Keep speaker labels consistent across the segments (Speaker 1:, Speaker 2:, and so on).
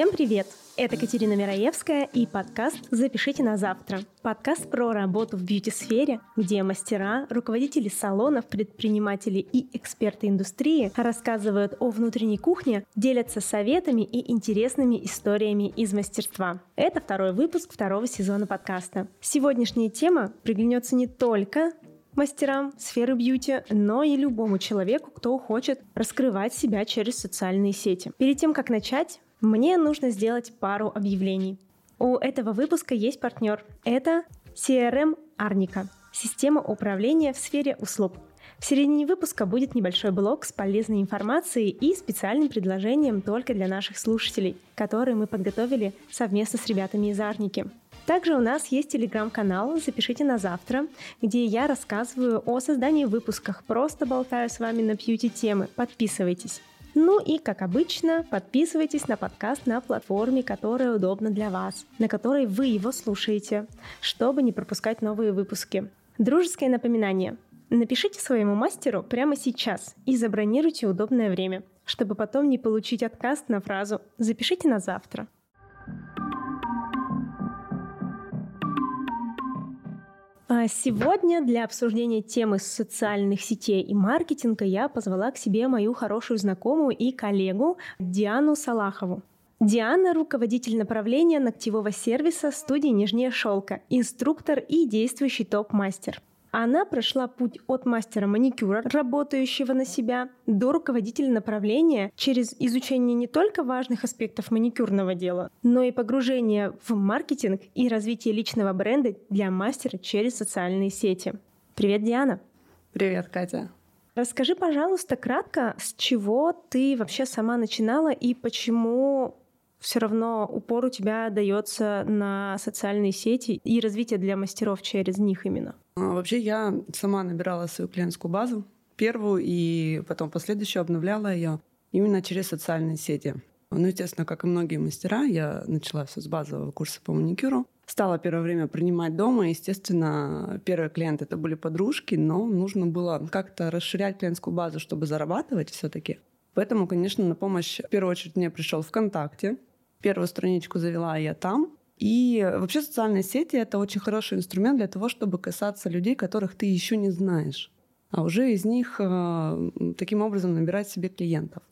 Speaker 1: Всем привет! Это Катерина Мираевская и подкаст «Запишите на завтра». Подкаст про работу в бьюти-сфере, где мастера, руководители салонов, предприниматели и эксперты индустрии рассказывают о внутренней кухне, делятся советами и интересными историями из мастерства. Это второй выпуск второго сезона подкаста. Сегодняшняя тема приглянется не только мастерам сферы бьюти, но и любому человеку, кто хочет раскрывать себя через социальные сети. Перед тем, как начать, мне нужно сделать пару объявлений. У этого выпуска есть партнер. Это CRM Арника, система управления в сфере услуг. В середине выпуска будет небольшой блок с полезной информацией и специальным предложением только для наших слушателей, которые мы подготовили совместно с ребятами из Арники. Также у нас есть телеграм-канал «Запишите на завтра», где я рассказываю о создании выпусках, просто болтаю с вами на бьюти-темы. Подписывайтесь. Ну и, как обычно, подписывайтесь на подкаст на платформе, которая удобна для вас, на которой вы его слушаете, чтобы не пропускать новые выпуски. Дружеское напоминание. Напишите своему мастеру прямо сейчас и забронируйте удобное время, чтобы потом не получить отказ на фразу «запишите на завтра». Сегодня для обсуждения темы социальных сетей и маркетинга я позвала к себе мою хорошую знакомую и коллегу Диану Салахову. Диана – руководитель направления ногтевого сервиса студии «Нежнее шелка», инструктор и действующий топ-мастер. Она прошла путь от мастера маникюра, работающего на себя, до руководителя направления через изучение не только важных аспектов маникюрного дела, но и погружение в маркетинг и развитие личного бренда для мастера через социальные сети. Привет, Диана!
Speaker 2: Привет, Катя!
Speaker 1: Расскажи, пожалуйста, кратко, с чего ты вообще сама начинала и почему все равно упор у тебя дается на социальные сети и развитие для мастеров через них именно?
Speaker 2: А, вообще я сама набирала свою клиентскую базу, первую и потом последующую обновляла ее именно через социальные сети. Ну, естественно, как и многие мастера, я начала все с базового курса по маникюру. Стала первое время принимать дома. Естественно, первые клиенты это были подружки, но нужно было как-то расширять клиентскую базу, чтобы зарабатывать все-таки. Поэтому, конечно, на помощь в первую очередь мне пришел ВКонтакте. Первую страничку завела я там. И вообще социальные сети — это очень хороший инструмент для того, чтобы касаться людей, которых ты еще не знаешь а уже из них э, таким образом набирать себе клиентов.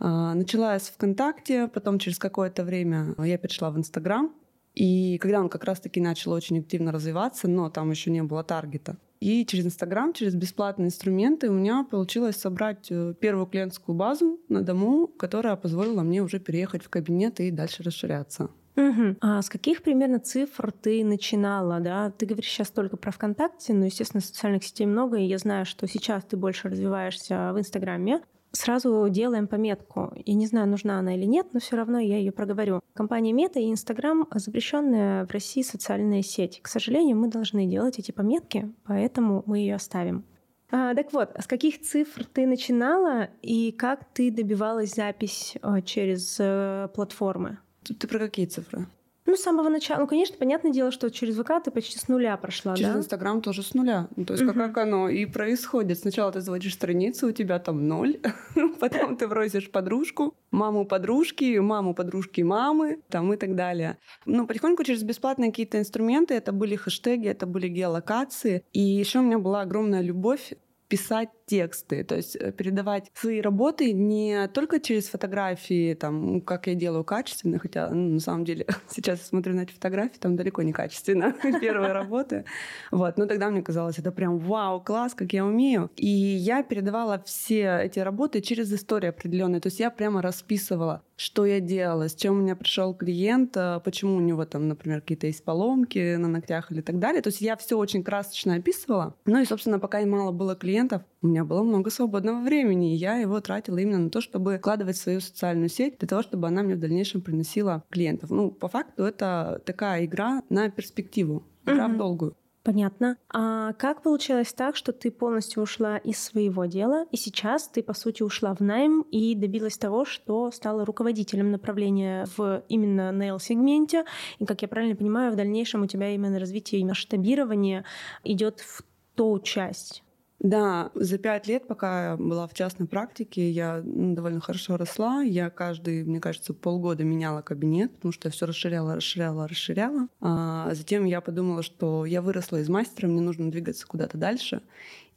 Speaker 2: Э, начала с ВКонтакте, потом через какое-то время я перешла в Инстаграм, и когда он как раз-таки начал очень активно развиваться, но там еще не было таргета, и через Инстаграм, через бесплатные инструменты у меня получилось собрать э, первую клиентскую базу на дому, которая позволила мне уже переехать в кабинет и дальше расширяться.
Speaker 1: Угу. А с каких примерно цифр ты начинала, да? Ты говоришь сейчас только про ВКонтакте, но, естественно, социальных сетей много, и я знаю, что сейчас ты больше развиваешься в Инстаграме. Сразу делаем пометку. Я не знаю, нужна она или нет, но все равно я ее проговорю. Компания Мета и Инстаграм запрещенная в России социальная сеть. К сожалению, мы должны делать эти пометки, поэтому мы ее оставим. А, так вот, с каких цифр ты начинала и как ты добивалась запись а, через э, платформы?
Speaker 2: Ты про какие цифры?
Speaker 1: Ну, с самого начала. Ну, конечно, понятное дело, что через ВК ты почти с нуля прошла,
Speaker 2: Через
Speaker 1: да?
Speaker 2: Инстаграм тоже с нуля. Ну, то есть, угу. как оно и происходит. Сначала ты заводишь страницу, у тебя там ноль, потом ты бросишь подружку, маму подружки, маму подружки мамы, там и так далее. Ну, потихоньку через бесплатные какие-то инструменты, это были хэштеги, это были геолокации. И еще у меня была огромная любовь писать тексты, то есть э, передавать свои работы не только через фотографии, там, как я делаю качественно, хотя ну, на самом деле сейчас я смотрю на эти фотографии, там далеко не качественно первые работы, вот, но тогда мне казалось, это прям вау, класс, как я умею, и я передавала все эти работы через истории определенные, то есть я прямо расписывала, что я делала, с чем у меня пришел клиент, э, почему у него там, например, какие-то есть поломки на ногтях или так далее, то есть я все очень красочно описывала, ну и, собственно, пока мало было клиентов, у меня было много свободного времени, и я его тратила именно на то, чтобы вкладывать в свою социальную сеть для того, чтобы она мне в дальнейшем приносила клиентов. Ну, по факту это такая игра на перспективу, игра угу. в долгую.
Speaker 1: Понятно. А как получилось так, что ты полностью ушла из своего дела, и сейчас ты, по сути, ушла в найм и добилась того, что стала руководителем направления в именно nail-сегменте, и, как я правильно понимаю, в дальнейшем у тебя именно развитие и масштабирование идет в ту часть
Speaker 2: Да, за пять лет, пока я была в частной практике, я довольно хорошо росла. Я каждый, мне кажется, полгода меняла кабинет, потому что я все расширяла, расширяла, расширяла. А затем я подумала, что я выросла из мастера, мне нужно двигаться куда-то дальше.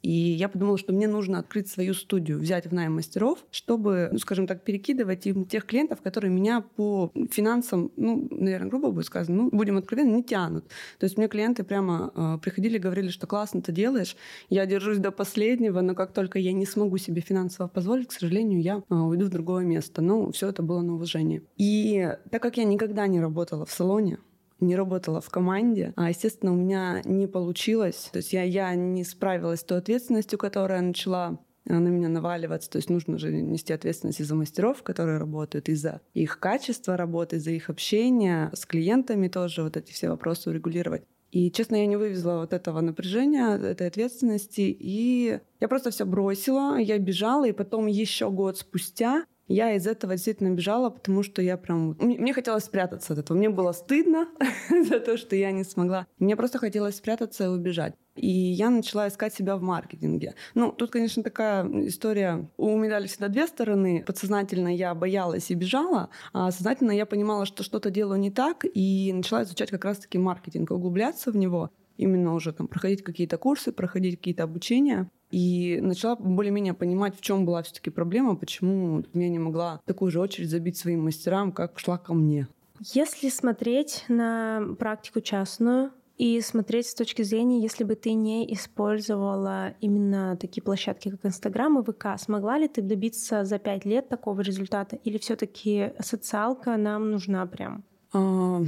Speaker 2: И я подумала, что мне нужно открыть свою студию, взять в найм мастеров, чтобы, ну, скажем так, перекидывать им тех клиентов, которые меня по финансам, ну, наверное, грубо будет сказано, ну, будем откровенны, не тянут. То есть мне клиенты прямо э, приходили, говорили, что классно ты делаешь, я держусь до последнего, но как только я не смогу себе финансово позволить, к сожалению, я э, уйду в другое место. Ну, все это было на уважение. И так как я никогда не работала в салоне, не работала в команде. А, естественно, у меня не получилось. То есть я, я не справилась с той ответственностью, которая начала на меня наваливаться. То есть нужно же нести ответственность и за мастеров, которые работают, и за их качество работы, и за их общение с клиентами тоже, вот эти все вопросы урегулировать. И, честно, я не вывезла вот этого напряжения, этой ответственности, и я просто все бросила, я бежала, и потом еще год спустя я из этого действительно бежала, потому что я прям... Мне хотелось спрятаться от этого. Мне было стыдно за то, что я не смогла. Мне просто хотелось спрятаться и убежать. И я начала искать себя в маркетинге. Ну, тут, конечно, такая история. У медали всегда две стороны. Подсознательно я боялась и бежала, а сознательно я понимала, что что-то делаю не так, и начала изучать как раз-таки маркетинг, углубляться в него именно уже там проходить какие-то курсы, проходить какие-то обучения. И начала более-менее понимать, в чем была все-таки проблема, почему я не могла такую же очередь забить своим мастерам, как шла ко мне.
Speaker 1: Если смотреть на практику частную, и смотреть с точки зрения, если бы ты не использовала именно такие площадки, как Инстаграм и ВК, смогла ли ты добиться за пять лет такого результата? Или все таки социалка нам нужна прям? А,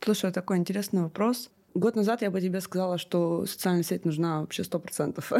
Speaker 2: слушай, такой интересный вопрос. Год назад я бы тебе сказала, что социальная сеть нужна вообще сто процентов.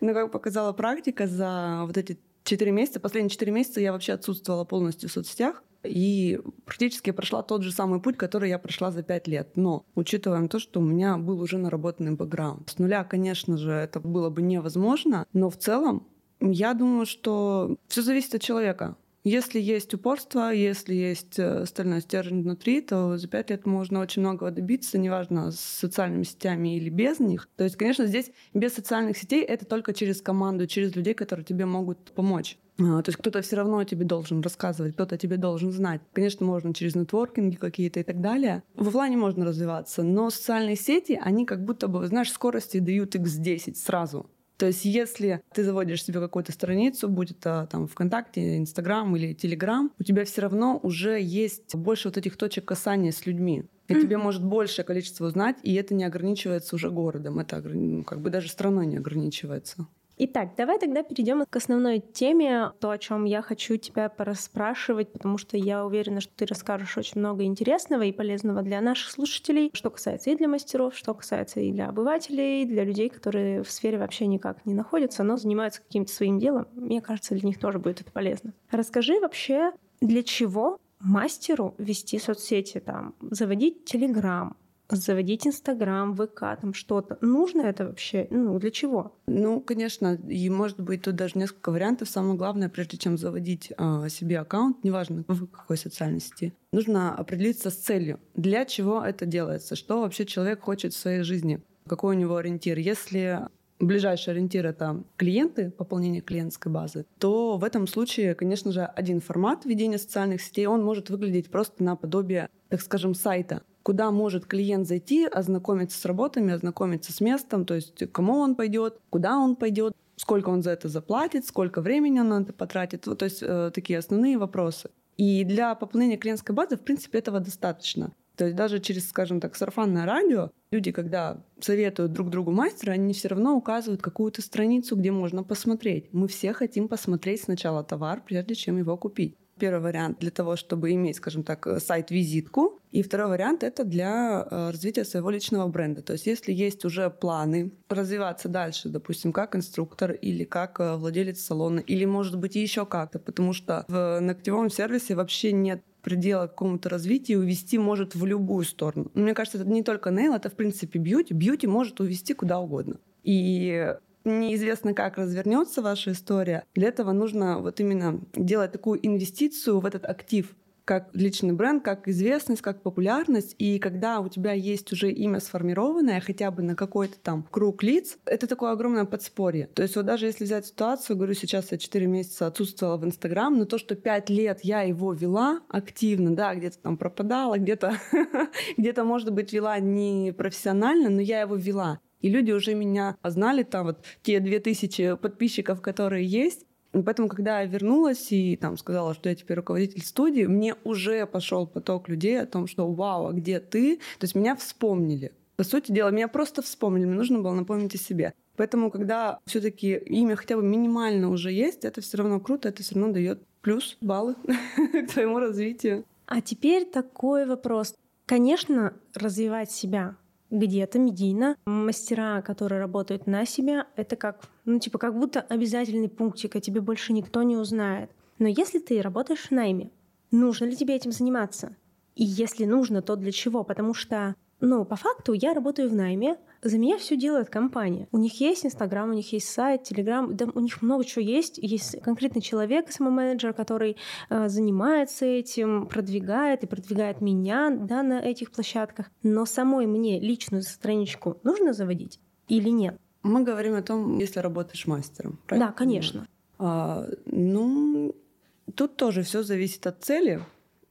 Speaker 2: Но как показала практика, за вот эти четыре месяца, последние четыре месяца я вообще отсутствовала полностью в соцсетях. И практически прошла тот же самый путь, который я прошла за пять лет. Но учитывая то, что у меня был уже наработанный бэкграунд. С нуля, конечно же, это было бы невозможно, но в целом я думаю, что все зависит от человека. Если есть упорство, если есть э, стальной стержень внутри, то за пять лет можно очень многого добиться, неважно, с социальными сетями или без них. То есть, конечно, здесь без социальных сетей это только через команду, через людей, которые тебе могут помочь. А, то есть кто-то все равно тебе должен рассказывать, кто-то тебе должен знать. Конечно, можно через нетворкинги какие-то и так далее. В офлайне можно развиваться, но социальные сети, они как будто бы, знаешь, скорости дают x10 сразу. То есть если ты заводишь себе какую-то страницу, будь это там ВКонтакте, Инстаграм или Телеграм, у тебя все равно уже есть больше вот этих точек касания с людьми. И mm-hmm. тебе может большее количество узнать, и это не ограничивается уже городом, это ну, как бы даже страной не ограничивается.
Speaker 1: Итак, давай тогда перейдем к основной теме, то, о чем я хочу тебя пораспрашивать, потому что я уверена, что ты расскажешь очень много интересного и полезного для наших слушателей, что касается и для мастеров, что касается и для обывателей, для людей, которые в сфере вообще никак не находятся, но занимаются каким-то своим делом. Мне кажется, для них тоже будет это полезно. Расскажи вообще, для чего мастеру вести соцсети, там, заводить Телеграм, заводить Инстаграм, ВК, там что-то. Нужно это вообще? Ну, для чего?
Speaker 2: Ну, конечно, и может быть тут даже несколько вариантов. Самое главное, прежде чем заводить э, себе аккаунт, неважно в какой социальной сети, нужно определиться с целью. Для чего это делается? Что вообще человек хочет в своей жизни? Какой у него ориентир? Если ближайший ориентир — это клиенты, пополнение клиентской базы, то в этом случае, конечно же, один формат ведения социальных сетей, он может выглядеть просто наподобие, так скажем, сайта куда может клиент зайти, ознакомиться с работами, ознакомиться с местом, то есть кому он пойдет, куда он пойдет, сколько он за это заплатит, сколько времени он на это потратит, то есть э, такие основные вопросы. И для пополнения клиентской базы, в принципе, этого достаточно. То есть даже через, скажем так, сарафанное радио люди, когда советуют друг другу мастера, они все равно указывают какую-то страницу, где можно посмотреть. Мы все хотим посмотреть сначала товар, прежде чем его купить. Первый вариант для того, чтобы иметь, скажем так, э, сайт-визитку. И второй вариант — это для э, развития своего личного бренда. То есть если есть уже планы развиваться дальше, допустим, как инструктор или как э, владелец салона, или, может быть, еще как-то, потому что в ногтевом сервисе вообще нет предела какому-то развитию увести может в любую сторону. Мне кажется, это не только нейл, это, в принципе, бьюти. Бьюти может увести куда угодно. И неизвестно, как развернется ваша история. Для этого нужно вот именно делать такую инвестицию в этот актив. как личный бренд, как известность, как популярность. И когда у тебя есть уже имя сформированное, хотя бы на какой-то там круг лиц, это такое огромное подспорье. То есть вот даже если взять ситуацию, говорю, сейчас я 4 месяца отсутствовала в Инстаграм, но то, что 5 лет я его вела активно, да, где-то там пропадала, где-то, где-то, может быть, вела не профессионально, но я его вела. И люди уже меня знали, там вот те 2000 подписчиков, которые есть, и поэтому, когда я вернулась и там сказала, что я теперь руководитель студии, мне уже пошел поток людей о том, что вау, а где ты? То есть меня вспомнили. По сути дела, меня просто вспомнили, мне нужно было напомнить о себе. Поэтому, когда все-таки имя хотя бы минимально уже есть, это все равно круто, это все равно дает плюс баллы к твоему развитию.
Speaker 1: А теперь такой вопрос. Конечно, развивать себя где-то медийно. Мастера, которые работают на себя, это как, ну, типа, как будто обязательный пунктик, а тебе больше никто не узнает. Но если ты работаешь в найме, нужно ли тебе этим заниматься? И если нужно, то для чего? Потому что ну, по факту я работаю в найме, за меня все делает компания. У них есть Инстаграм, у них есть сайт, Телеграм, да, у них много чего есть. Есть конкретный человек, самоменеджер, который э, занимается этим, продвигает и продвигает меня да, на этих площадках. Но самой мне личную страничку нужно заводить или нет?
Speaker 2: Мы говорим о том, если работаешь мастером. Правильно?
Speaker 1: Да, конечно.
Speaker 2: А, ну, тут тоже все зависит от цели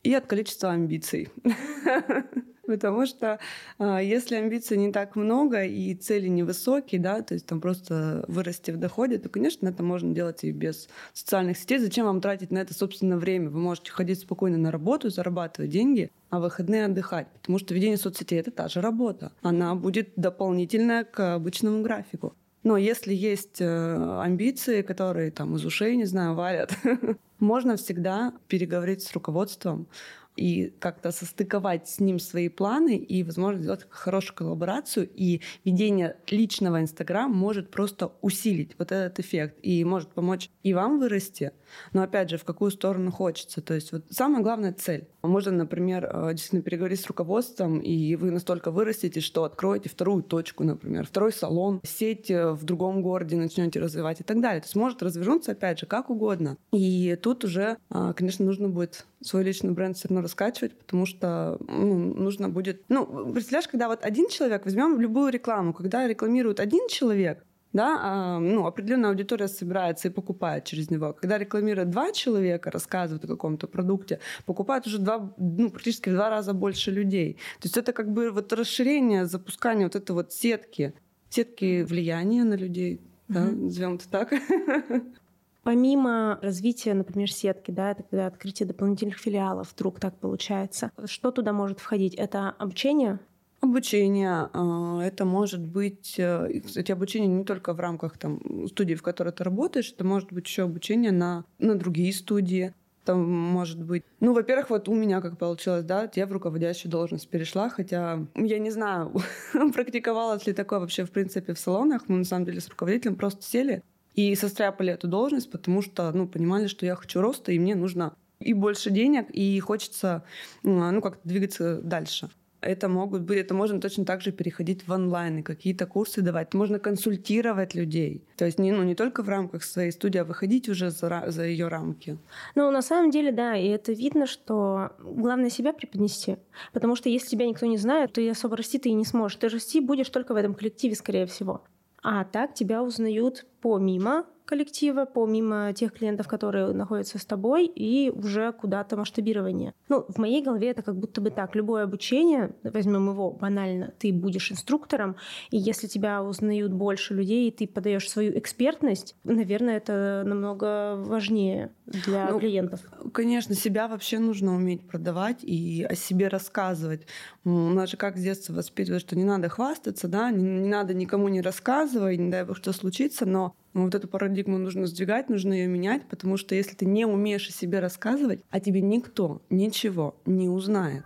Speaker 2: и от количества амбиций. Потому что э, если амбиций не так много и цели невысокие, да, то есть там просто вырасти в доходе, то, конечно, это можно делать и без социальных сетей. Зачем вам тратить на это собственное время? Вы можете ходить спокойно на работу, зарабатывать деньги, а выходные отдыхать. Потому что ведение соцсетей — это та же работа. Она будет дополнительная к обычному графику. Но если есть э, амбиции, которые там из ушей, не знаю, валят, можно всегда переговорить с руководством и как-то состыковать с ним свои планы и, возможно, сделать хорошую коллаборацию. И ведение личного Инстаграм может просто усилить вот этот эффект и может помочь и вам вырасти, но, опять же, в какую сторону хочется. То есть вот самая главная цель. Можно, например, э, действительно переговорить с руководством, и вы настолько вырастете, что откроете вторую точку, например, второй салон, сеть э, в другом городе начнете развивать и так далее. То есть может развернуться, опять же, как угодно. И тут уже, а, конечно, нужно будет свой личный бренд все равно раскачивать, потому что ну, нужно будет... Ну, представляешь, когда вот один человек, возьмем любую рекламу, когда рекламирует один человек, да, а, ну, определенная аудитория собирается и покупает через него. Когда рекламирует два человека, рассказывают о каком-то продукте, покупают уже два, ну, практически в два раза больше людей. То есть это как бы вот расширение, запускание вот этой вот сетки, сетки влияния на людей, да, mm-hmm. назовем это так.
Speaker 1: Помимо развития, например, сетки, да, это когда открытие дополнительных филиалов, вдруг так получается, что туда может входить? Это обучение?
Speaker 2: Обучение, а, это может быть, э, кстати, обучение не только в рамках там, студии, в которой ты работаешь, это может быть еще обучение на, на другие студии. Там может быть... Ну, во-первых, вот у меня как получилось, да, я в руководящую должность перешла, хотя я не знаю, практиковалось ли такое вообще в принципе в салонах. Мы на самом деле с руководителем просто сели, и состряпали эту должность, потому что, ну, понимали, что я хочу роста, и мне нужно и больше денег, и хочется, ну, как-то двигаться дальше. Это могут быть, это можно точно так же переходить в онлайн и какие-то курсы давать. Можно консультировать людей. То есть не, ну, не только в рамках своей студии, а выходить уже за, за ее рамки.
Speaker 1: Ну, на самом деле, да, и это видно, что главное себя преподнести. Потому что если тебя никто не знает, то и особо расти ты и не сможешь. Ты расти будешь только в этом коллективе, скорее всего. А так тебя узнают помимо коллектива, помимо тех клиентов, которые находятся с тобой, и уже куда-то масштабирование. Ну, в моей голове это как будто бы так. Любое обучение, возьмем его банально, ты будешь инструктором, и если тебя узнают больше людей, и ты подаешь свою экспертность, наверное, это намного важнее для ну, клиентов.
Speaker 2: Конечно, себя вообще нужно уметь продавать и о себе рассказывать. У нас же как с детства воспитывают, что не надо хвастаться, да, не, не надо никому не рассказывать, не дай бог что случится, но вот эту парадигму нужно сдвигать, нужно ее менять, потому что если ты не умеешь о себе рассказывать, а тебе никто ничего не узнает.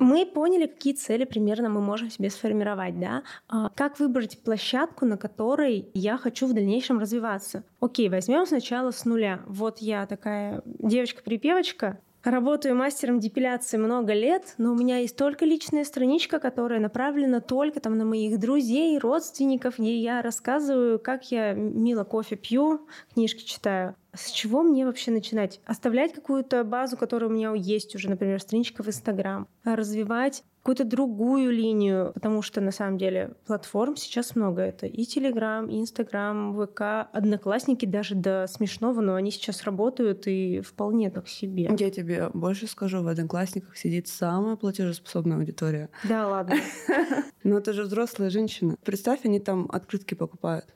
Speaker 1: Мы поняли, какие цели примерно мы можем себе сформировать, да? А как выбрать площадку, на которой я хочу в дальнейшем развиваться? Окей, возьмем сначала с нуля. Вот я такая девочка-припевочка, Работаю мастером депиляции много лет, но у меня есть только личная страничка, которая направлена только там на моих друзей, родственников, где я рассказываю, как я мило кофе пью, книжки читаю. С чего мне вообще начинать? Оставлять какую-то базу, которая у меня есть уже, например, страничка в Инстаграм, развивать какую-то другую линию, потому что на самом деле платформ сейчас много. Это и Телеграм, и Инстаграм, ВК, Одноклассники даже до смешного, но они сейчас работают и вполне так себе.
Speaker 2: Я тебе больше скажу, в Одноклассниках сидит самая платежеспособная аудитория.
Speaker 1: Да, ладно.
Speaker 2: Но это же взрослые женщины. Представь, они там открытки покупают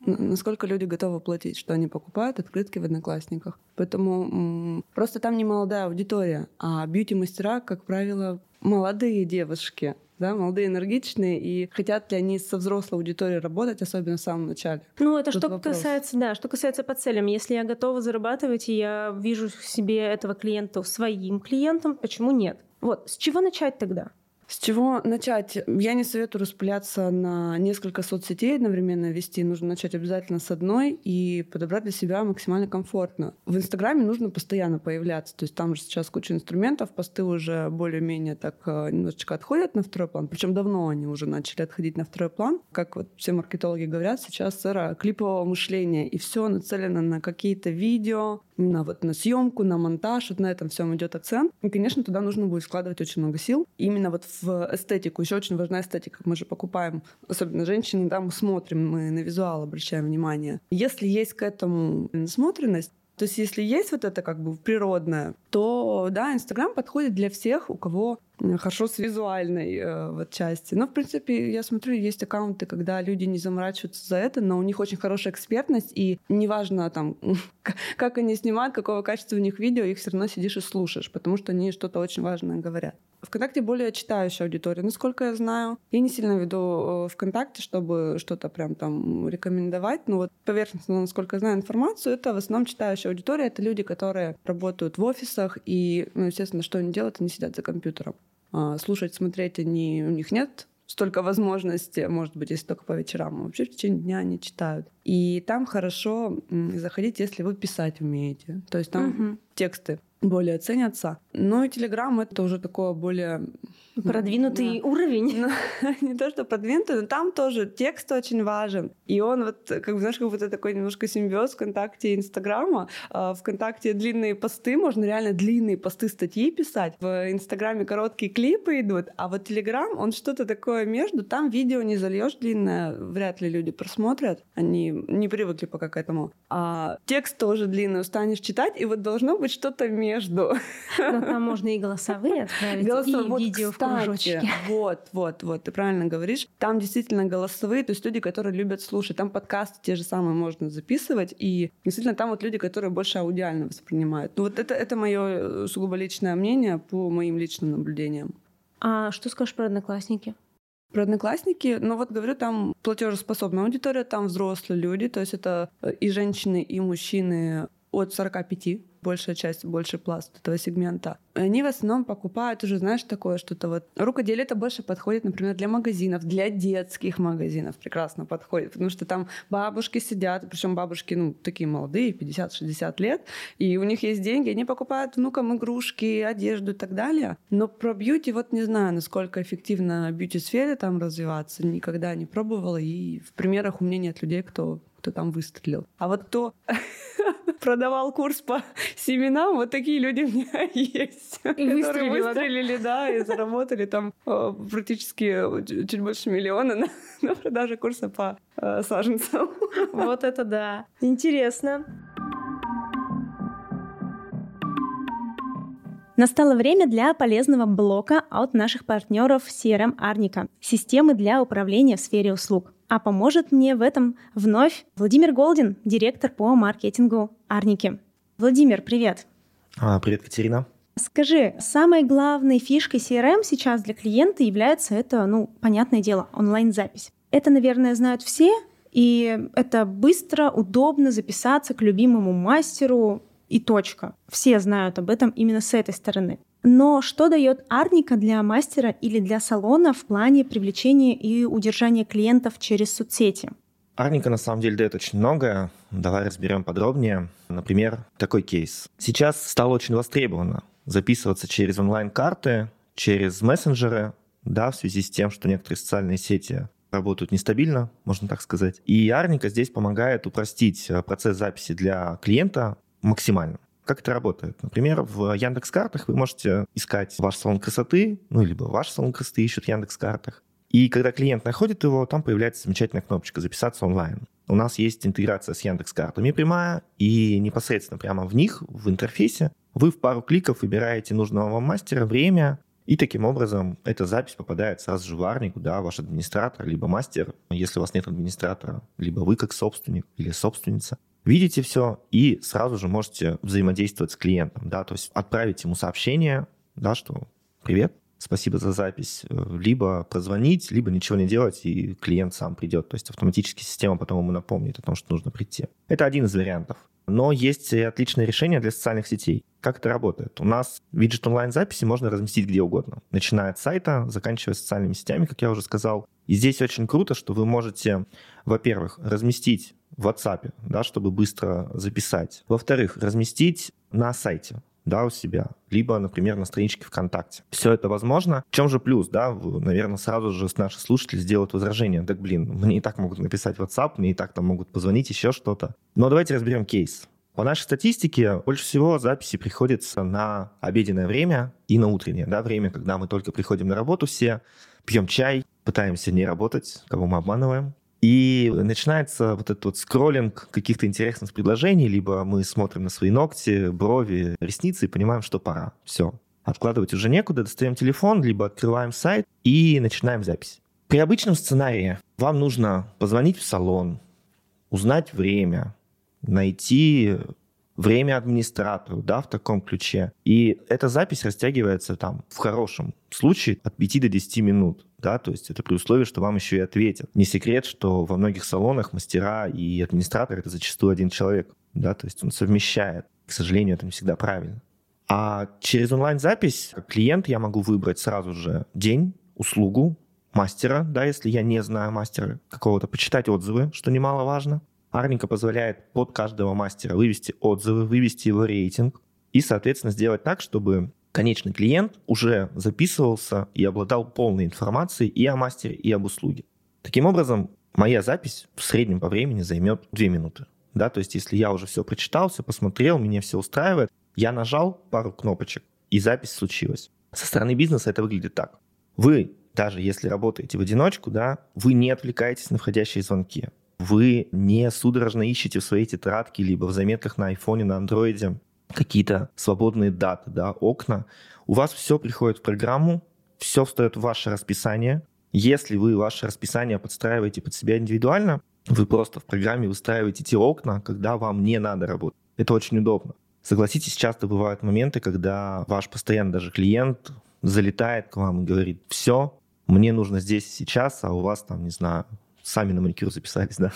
Speaker 2: насколько люди готовы платить, что они покупают открытки в Одноклассниках. Поэтому просто там не молодая аудитория, а бьюти-мастера, как правило, молодые девушки, да, молодые, энергичные, и хотят ли они со взрослой аудиторией работать, особенно в самом начале.
Speaker 1: Ну, это Тут что вопрос. касается, да, что касается по целям. Если я готова зарабатывать, и я вижу в себе этого клиента своим клиентом, почему нет? Вот, с чего начать тогда?
Speaker 2: С чего начать? Я не советую распыляться на несколько соцсетей одновременно вести. Нужно начать обязательно с одной и подобрать для себя максимально комфортно. В Инстаграме нужно постоянно появляться. То есть там же сейчас куча инструментов, посты уже более-менее так э, немножечко отходят на второй план. Причем давно они уже начали отходить на второй план. Как вот все маркетологи говорят, сейчас эра клипового мышления. И все нацелено на какие-то видео, на, вот, на съемку, на монтаж, вот на этом всем идет акцент. И, конечно, туда нужно будет вкладывать очень много сил. Именно вот в эстетику. Еще очень важна эстетика. Мы же покупаем, особенно женщины, да, мы смотрим, мы на визуал обращаем внимание. Если есть к этому насмотренность, то есть если есть вот это как бы природное, то да, Инстаграм подходит для всех, у кого хорошо с визуальной э, вот части. Но, в принципе, я смотрю, есть аккаунты, когда люди не заморачиваются за это, но у них очень хорошая экспертность, и неважно там, как они снимают, какого качества у них видео, их все равно сидишь и слушаешь, потому что они что-то очень важное говорят. ВКонтакте более читающая аудитория, насколько я знаю. Я не сильно веду э, ВКонтакте, чтобы что-то прям там рекомендовать, но вот поверхностно, насколько я знаю информацию, это в основном читающая аудитория, это люди, которые работают в офисах, и, ну, естественно, что они делают, они сидят за компьютером. А, слушать, смотреть они, у них нет столько возможностей, может быть, если только по вечерам, а вообще в течение дня они читают. И там хорошо заходить, если вы писать умеете. То есть там угу. тексты более ценятся. Ну и Телеграм это уже такое более
Speaker 1: Продвинутый да. уровень.
Speaker 2: Ну, не то, что продвинутый, но там тоже текст очень важен. И он вот, как бы, знаешь, как будто такой немножко симбиоз ВКонтакте и Инстаграма. А ВКонтакте длинные посты, можно реально длинные посты, статьи писать. В Инстаграме короткие клипы идут, а вот Телеграм, он что-то такое между. Там видео не зальешь длинное, вряд ли люди просмотрят. Они не привыкли пока к этому. А текст тоже длинный, устанешь читать, и вот должно быть что-то между.
Speaker 1: Но там можно и голосовые отправить, Голосов... и вот, видео кстати, в кружочке.
Speaker 2: Вот, вот, вот, ты правильно говоришь. Там действительно голосовые, то есть люди, которые любят слушать. Там подкасты те же самые можно записывать, и действительно там вот люди, которые больше аудиально воспринимают. Ну вот это, это мое э, сугубо личное мнение по моим личным наблюдениям.
Speaker 1: А что скажешь про одноклассники?
Speaker 2: Про одноклассники, ну вот говорю, там платежеспособная аудитория, там взрослые люди, то есть это э, и женщины, и мужчины от 45 большая часть, больший пласт этого сегмента. Они в основном покупают уже, знаешь, такое что-то вот. Рукоделие это больше подходит, например, для магазинов, для детских магазинов прекрасно подходит, потому что там бабушки сидят, причем бабушки, ну, такие молодые, 50-60 лет, и у них есть деньги, они покупают внукам игрушки, одежду и так далее. Но про бьюти вот не знаю, насколько эффективно бьюти-сфере там развиваться, никогда не пробовала, и в примерах у меня нет людей, кто кто там выстрелил. А вот кто продавал курс по семенам, вот такие люди у меня есть. И которые выстрелили, да, и заработали там э, практически чуть больше миллиона на, на продаже курса по э, саженцам.
Speaker 1: Вот это да. Интересно. Настало время для полезного блока от наших партнеров CRM Арника – системы для управления в сфере услуг. А поможет мне в этом вновь Владимир Голдин, директор по маркетингу Арники. Владимир, привет.
Speaker 3: А, привет, Катерина.
Speaker 1: Скажи, самой главной фишкой CRM сейчас для клиента является это, ну, понятное дело, онлайн-запись. Это, наверное, знают все, и это быстро, удобно записаться к любимому мастеру и точка. Все знают об этом именно с этой стороны. Но что дает Арника для мастера или для салона в плане привлечения и удержания клиентов через соцсети?
Speaker 3: Арника на самом деле дает очень многое. Давай разберем подробнее. Например, такой кейс. Сейчас стало очень востребовано записываться через онлайн-карты, через мессенджеры, да, в связи с тем, что некоторые социальные сети работают нестабильно, можно так сказать. И Арника здесь помогает упростить э, процесс записи для клиента максимально. Как это работает? Например, в Яндекс Картах вы можете искать ваш салон красоты, ну, либо ваш салон красоты ищут в Яндекс Картах. И когда клиент находит его, там появляется замечательная кнопочка «Записаться онлайн». У нас есть интеграция с Яндекс Картами прямая, и непосредственно прямо в них, в интерфейсе, вы в пару кликов выбираете нужного вам мастера, время, и таким образом эта запись попадает сразу же в Арнику, да, ваш администратор, либо мастер, если у вас нет администратора, либо вы как собственник или собственница. Видите все и сразу же можете взаимодействовать с клиентом, да, то есть отправить ему сообщение, да, что «Привет, спасибо за запись», либо позвонить, либо ничего не делать, и клиент сам придет. То есть автоматически система потом ему напомнит о том, что нужно прийти. Это один из вариантов. Но есть и отличное решение для социальных сетей. Как это работает? У нас виджет онлайн-записи можно разместить где угодно, начиная от сайта, заканчивая социальными сетями, как я уже сказал. И здесь очень круто, что вы можете, во-первых, разместить в WhatsApp, да, чтобы быстро записать. Во-вторых, разместить на сайте да, у себя, либо, например, на страничке ВКонтакте. Все это возможно. В чем же плюс, да? Наверное, сразу же наши слушатели сделают возражение. Так, блин, мне и так могут написать WhatsApp, мне и так там могут позвонить, еще что-то. Но давайте разберем кейс. По нашей статистике, больше всего записи приходится на обеденное время и на утреннее да, время, когда мы только приходим на работу все, пьем чай, пытаемся не работать, кого мы обманываем. И начинается вот этот вот скроллинг каких-то интересных предложений, либо мы смотрим на свои ногти, брови, ресницы и понимаем, что пора. Все. Откладывать уже некуда, достаем телефон, либо открываем сайт и начинаем запись. При обычном сценарии вам нужно позвонить в салон, узнать время, найти время администратору, да, в таком ключе. И эта запись растягивается там в хорошем случае от 5 до 10 минут да, то есть это при условии, что вам еще и ответят. Не секрет, что во многих салонах мастера и администратор — это зачастую один человек, да, то есть он совмещает. К сожалению, это не всегда правильно. А через онлайн-запись как клиент я могу выбрать сразу же день, услугу, мастера, да, если я не знаю мастера какого-то, почитать отзывы, что немаловажно. Арника позволяет под каждого мастера вывести отзывы, вывести его рейтинг и, соответственно, сделать так, чтобы конечный клиент уже записывался и обладал полной информацией и о мастере, и об услуге. Таким образом, моя запись в среднем по времени займет 2 минуты. Да, то есть если я уже все прочитал, все посмотрел, меня все устраивает, я нажал пару кнопочек, и запись случилась. Со стороны бизнеса это выглядит так. Вы, даже если работаете в одиночку, да, вы не отвлекаетесь на входящие звонки. Вы не судорожно ищете в своей тетрадке, либо в заметках на айфоне, на андроиде какие-то свободные даты, да, окна. У вас все приходит в программу, все встает в ваше расписание. Если вы ваше расписание подстраиваете под себя индивидуально, вы просто в программе выстраиваете те окна, когда вам не надо работать. Это очень удобно. Согласитесь, часто бывают моменты, когда ваш постоянный даже клиент залетает к вам и говорит, все, мне нужно здесь и сейчас, а у вас там, не знаю, сами на маникюр записались, да?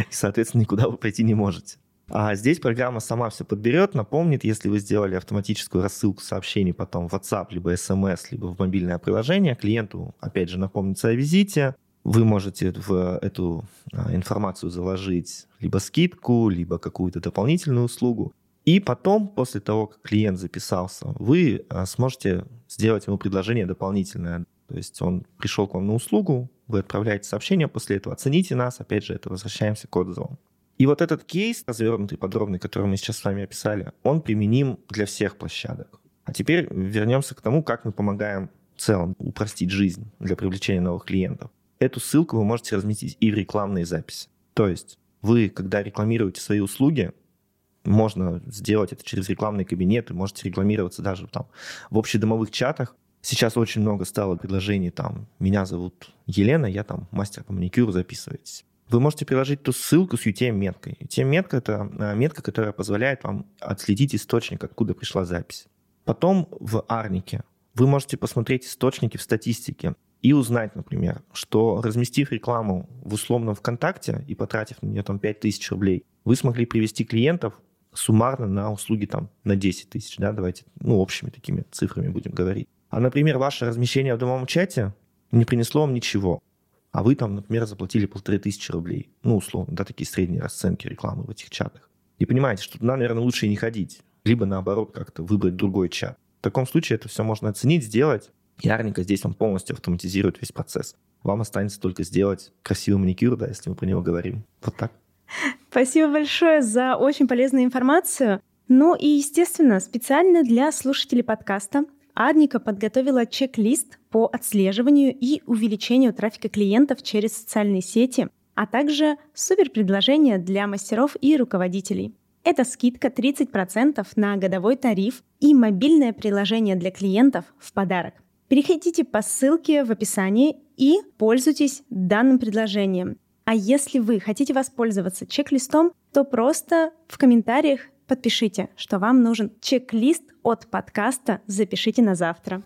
Speaker 3: И, соответственно, никуда вы пойти не можете. А здесь программа сама все подберет, напомнит, если вы сделали автоматическую рассылку сообщений потом в WhatsApp, либо SMS, либо в мобильное приложение, клиенту, опять же, напомнится о визите, вы можете в эту а, информацию заложить либо скидку, либо какую-то дополнительную услугу. И потом, после того, как клиент записался, вы а, сможете сделать ему предложение дополнительное. То есть он пришел к вам на услугу, вы отправляете сообщение после этого, оцените нас, опять же, это возвращаемся к отзывам. И вот этот кейс, развернутый, подробный, который мы сейчас с вами описали, он применим для всех площадок. А теперь вернемся к тому, как мы помогаем в целом упростить жизнь для привлечения новых клиентов. Эту ссылку вы можете разместить и в рекламные записи. То есть вы, когда рекламируете свои услуги, можно сделать это через рекламные кабинеты, можете рекламироваться даже там в общедомовых чатах. Сейчас очень много стало предложений там, меня зовут Елена, я там мастер по маникюру, записывайтесь вы можете приложить ту ссылку с UTM-меткой. UTM-метка — это э, метка, которая позволяет вам отследить источник, откуда пришла запись. Потом в Арнике вы можете посмотреть источники в статистике и узнать, например, что разместив рекламу в условном ВКонтакте и потратив на нее там 5000 рублей, вы смогли привести клиентов суммарно на услуги там на 10 тысяч, да, давайте, ну, общими такими цифрами будем говорить. А, например, ваше размещение в домовом чате не принесло вам ничего а вы там, например, заплатили полторы тысячи рублей. Ну, условно, да, такие средние расценки рекламы в этих чатах. И понимаете, что туда, наверное, лучше и не ходить. либо наоборот как-то выбрать другой чат. В таком случае это все можно оценить, сделать. Ярника здесь он полностью автоматизирует весь процесс. Вам останется только сделать красивый маникюр, да, если мы про него говорим. Вот так.
Speaker 1: Спасибо большое за очень полезную информацию. Ну и, естественно, специально для слушателей подкаста Адника подготовила чек-лист по отслеживанию и увеличению трафика клиентов через социальные сети, а также супер предложение для мастеров и руководителей. Это скидка 30% на годовой тариф и мобильное приложение для клиентов в подарок. Переходите по ссылке в описании и пользуйтесь данным предложением. А если вы хотите воспользоваться чек-листом, то просто в комментариях подпишите, что вам нужен чек-лист от подкаста «Запишите на завтра».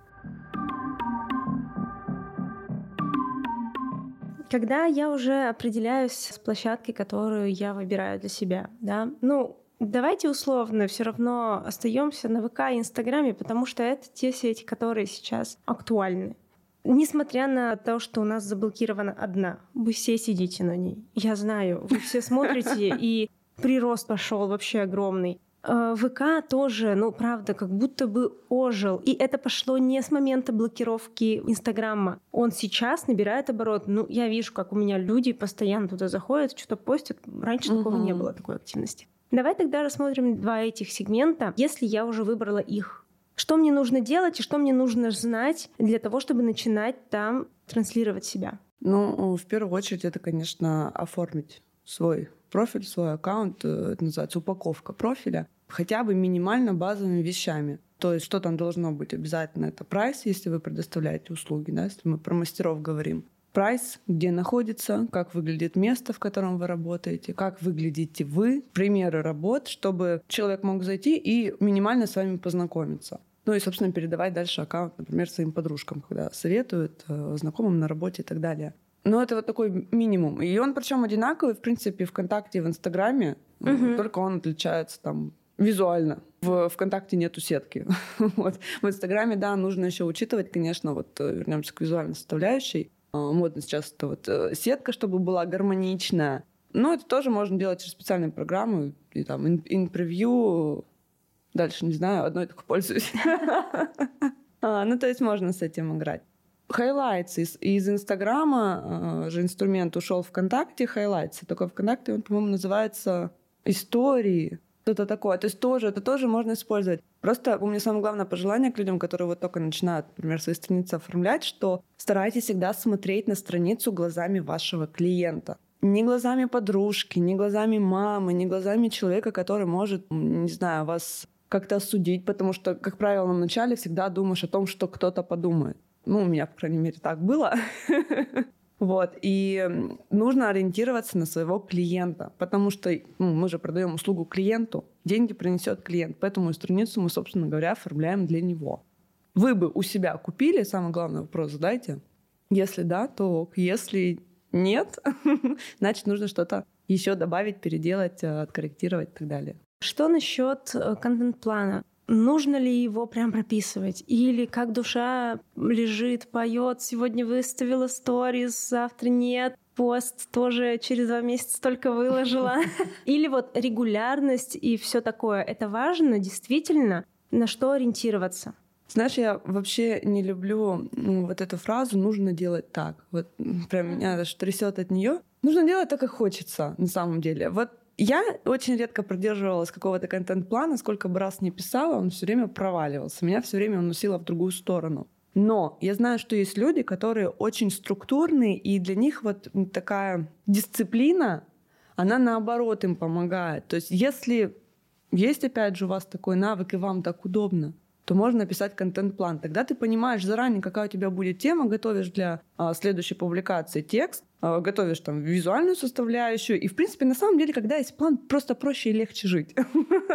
Speaker 1: Когда я уже определяюсь с площадкой, которую я выбираю для себя, да, ну, Давайте условно все равно остаемся на ВК и Инстаграме, потому что это те сети, которые сейчас актуальны. Несмотря на то, что у нас заблокирована одна, вы все сидите на ней. Я знаю, вы все смотрите, и прирост пошел вообще огромный. Э, ВК тоже, ну, правда, как будто бы ожил. И это пошло не с момента блокировки Инстаграма. Он сейчас набирает оборот. Ну, я вижу, как у меня люди постоянно туда заходят, что-то постят. Раньше угу. такого не было, такой активности. Давай тогда рассмотрим два этих сегмента, если я уже выбрала их. Что мне нужно делать и что мне нужно знать для того, чтобы начинать там транслировать себя?
Speaker 2: Ну, в первую очередь, это, конечно, оформить свой профиль, свой аккаунт, э, это называется упаковка профиля, хотя бы минимально базовыми вещами. То есть что там должно быть обязательно? Это прайс, если вы предоставляете услуги, да, если мы про мастеров говорим. Прайс, где находится, как выглядит место, в котором вы работаете, как выглядите вы, примеры работ, чтобы человек мог зайти и минимально с вами познакомиться. Ну и, собственно, передавать дальше аккаунт, например, своим подружкам, когда советуют, э, знакомым на работе и так далее. Ну, это вот такой минимум. И он причем одинаковый, в принципе, ВКонтакте и в Инстаграме. Угу. Только он отличается там визуально. В ВКонтакте нету сетки. вот. В Инстаграме, да, нужно еще учитывать, конечно, вот э, вернемся к визуальной составляющей. А, модно сейчас это вот э, сетка, чтобы была гармоничная. Но это тоже можно делать через специальные программы. И там инпревью, дальше не знаю, одной только пользуюсь. А, ну, то есть можно с этим играть. Highlights из, из Инстаграма э, же инструмент ушел ВКонтакте, Highlights. Только ВКонтакте он, по-моему, называется истории. Что-то такое. То есть тоже, это тоже можно использовать. Просто у меня самое главное пожелание к людям, которые вот только начинают, например, свои страницы оформлять, что старайтесь всегда смотреть на страницу глазами вашего клиента. Не глазами подружки, не глазами мамы, не глазами человека, который может, не знаю, вас как-то осудить, потому что, как правило, на начале всегда думаешь о том, что кто-то подумает. Ну, у меня, по крайней мере, так было. Вот. И нужно ориентироваться на своего клиента, потому что ну, мы же продаем услугу клиенту, деньги принесет клиент, поэтому страницу мы, собственно говоря, оформляем для него. Вы бы у себя купили, самый главный вопрос задайте. Если да, то если нет, значит нужно что-то еще добавить, переделать, э, откорректировать и так далее.
Speaker 1: Что насчет э, контент-плана? Нужно ли его прям прописывать? Или как душа лежит, поет, сегодня выставила сторис, завтра нет, пост тоже через два месяца только выложила. Или вот регулярность и все такое. Это важно действительно, на что ориентироваться.
Speaker 2: Знаешь, я вообще не люблю ну, вот эту фразу «нужно делать так». Вот прям меня даже трясет от нее. Нужно делать так, как хочется на самом деле. Вот я очень редко продерживалась какого-то контент-плана, сколько бы раз не писала, он все время проваливался. Меня все время уносило в другую сторону. Но я знаю, что есть люди, которые очень структурные, и для них вот такая дисциплина, она наоборот им помогает. То есть если есть, опять же, у вас такой навык, и вам так удобно, то можно написать контент-план. Тогда ты понимаешь заранее, какая у тебя будет тема, готовишь для а, следующей публикации текст, готовишь там визуальную составляющую. И, в принципе, на самом деле, когда есть план, просто проще и легче жить.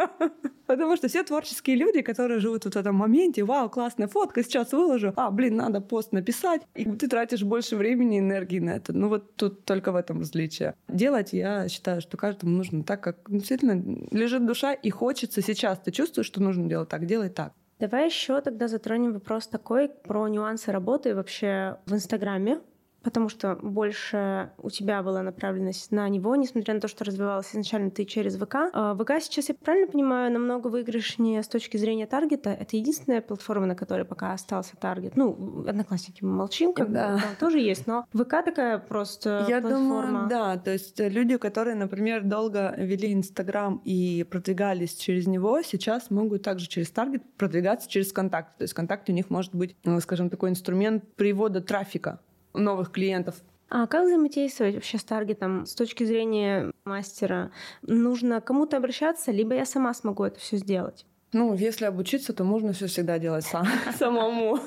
Speaker 2: Потому что все творческие люди, которые живут вот в этом моменте, вау, классная фотка, сейчас выложу, а, блин, надо пост написать, и ты тратишь больше времени и энергии на это. Ну вот тут только в этом различие. Делать, я считаю, что каждому нужно так, как действительно лежит душа и хочется сейчас. Ты чувствуешь, что нужно делать так, делай так.
Speaker 1: Давай еще тогда затронем вопрос такой про нюансы работы вообще в Инстаграме. Потому что больше у тебя была направленность на него, несмотря на то, что развивалась изначально ты через ВК. А ВК сейчас, я правильно понимаю, намного выигрышнее с точки зрения таргета. Это единственная платформа, на которой пока остался таргет. Ну, одноклассники мы молчим, как да. там тоже есть, но ВК такая просто
Speaker 2: Я
Speaker 1: платформа.
Speaker 2: думаю, да. То есть люди, которые, например, долго вели Инстаграм и продвигались через него, сейчас могут также через таргет продвигаться через контакт. То есть контакт у них может быть, ну, скажем, такой инструмент привода трафика новых клиентов.
Speaker 1: А как взаимодействовать вообще с таргетом с точки зрения мастера? Нужно кому-то обращаться, либо я сама смогу это все сделать?
Speaker 2: Ну, если обучиться, то можно все всегда делать сам, самому.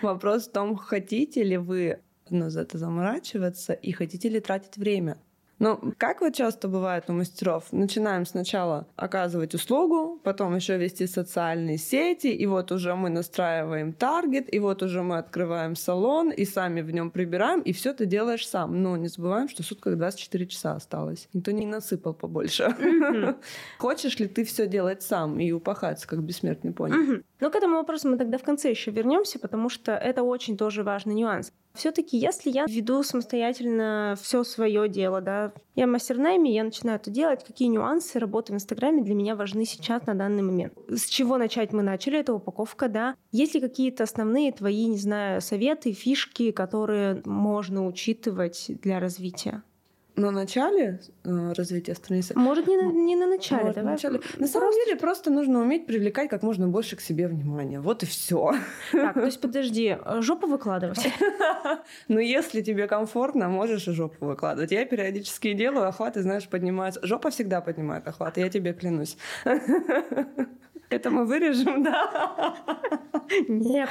Speaker 2: Вопрос в том, хотите ли вы ну, за это заморачиваться и хотите ли тратить время. Но как вот часто бывает у мастеров, начинаем сначала оказывать услугу, потом еще вести социальные сети, и вот уже мы настраиваем таргет, и вот уже мы открываем салон, и сами в нем прибираем, и все ты делаешь сам. Но не забываем, что сутках 24 часа осталось. Никто не насыпал побольше. Хочешь ли ты все делать сам и упахаться, как бессмертный пони?
Speaker 1: Но к этому вопросу мы тогда в конце еще вернемся, потому что это очень тоже важный нюанс. Все-таки, если я веду самостоятельно все свое дело, да, я мастер найме, я начинаю это делать, какие нюансы работы в Инстаграме для меня важны сейчас на данный момент? С чего начать мы начали? Это упаковка, да. Есть ли какие-то основные твои, не знаю, советы, фишки, которые можно учитывать для развития?
Speaker 2: На начале э, развития страницы.
Speaker 1: Может, не на, не на начале, Может,
Speaker 2: давай. На, начале. на самом деле, просто нужно уметь привлекать как можно больше к себе внимания. Вот и все.
Speaker 1: Так, то есть подожди, жопу выкладывать?
Speaker 2: Ну, если тебе комфортно, можешь и жопу выкладывать. Я периодически делаю, охваты, знаешь, поднимаются. Жопа всегда поднимает охваты, я тебе клянусь. Это мы вырежем, да?
Speaker 1: Нет.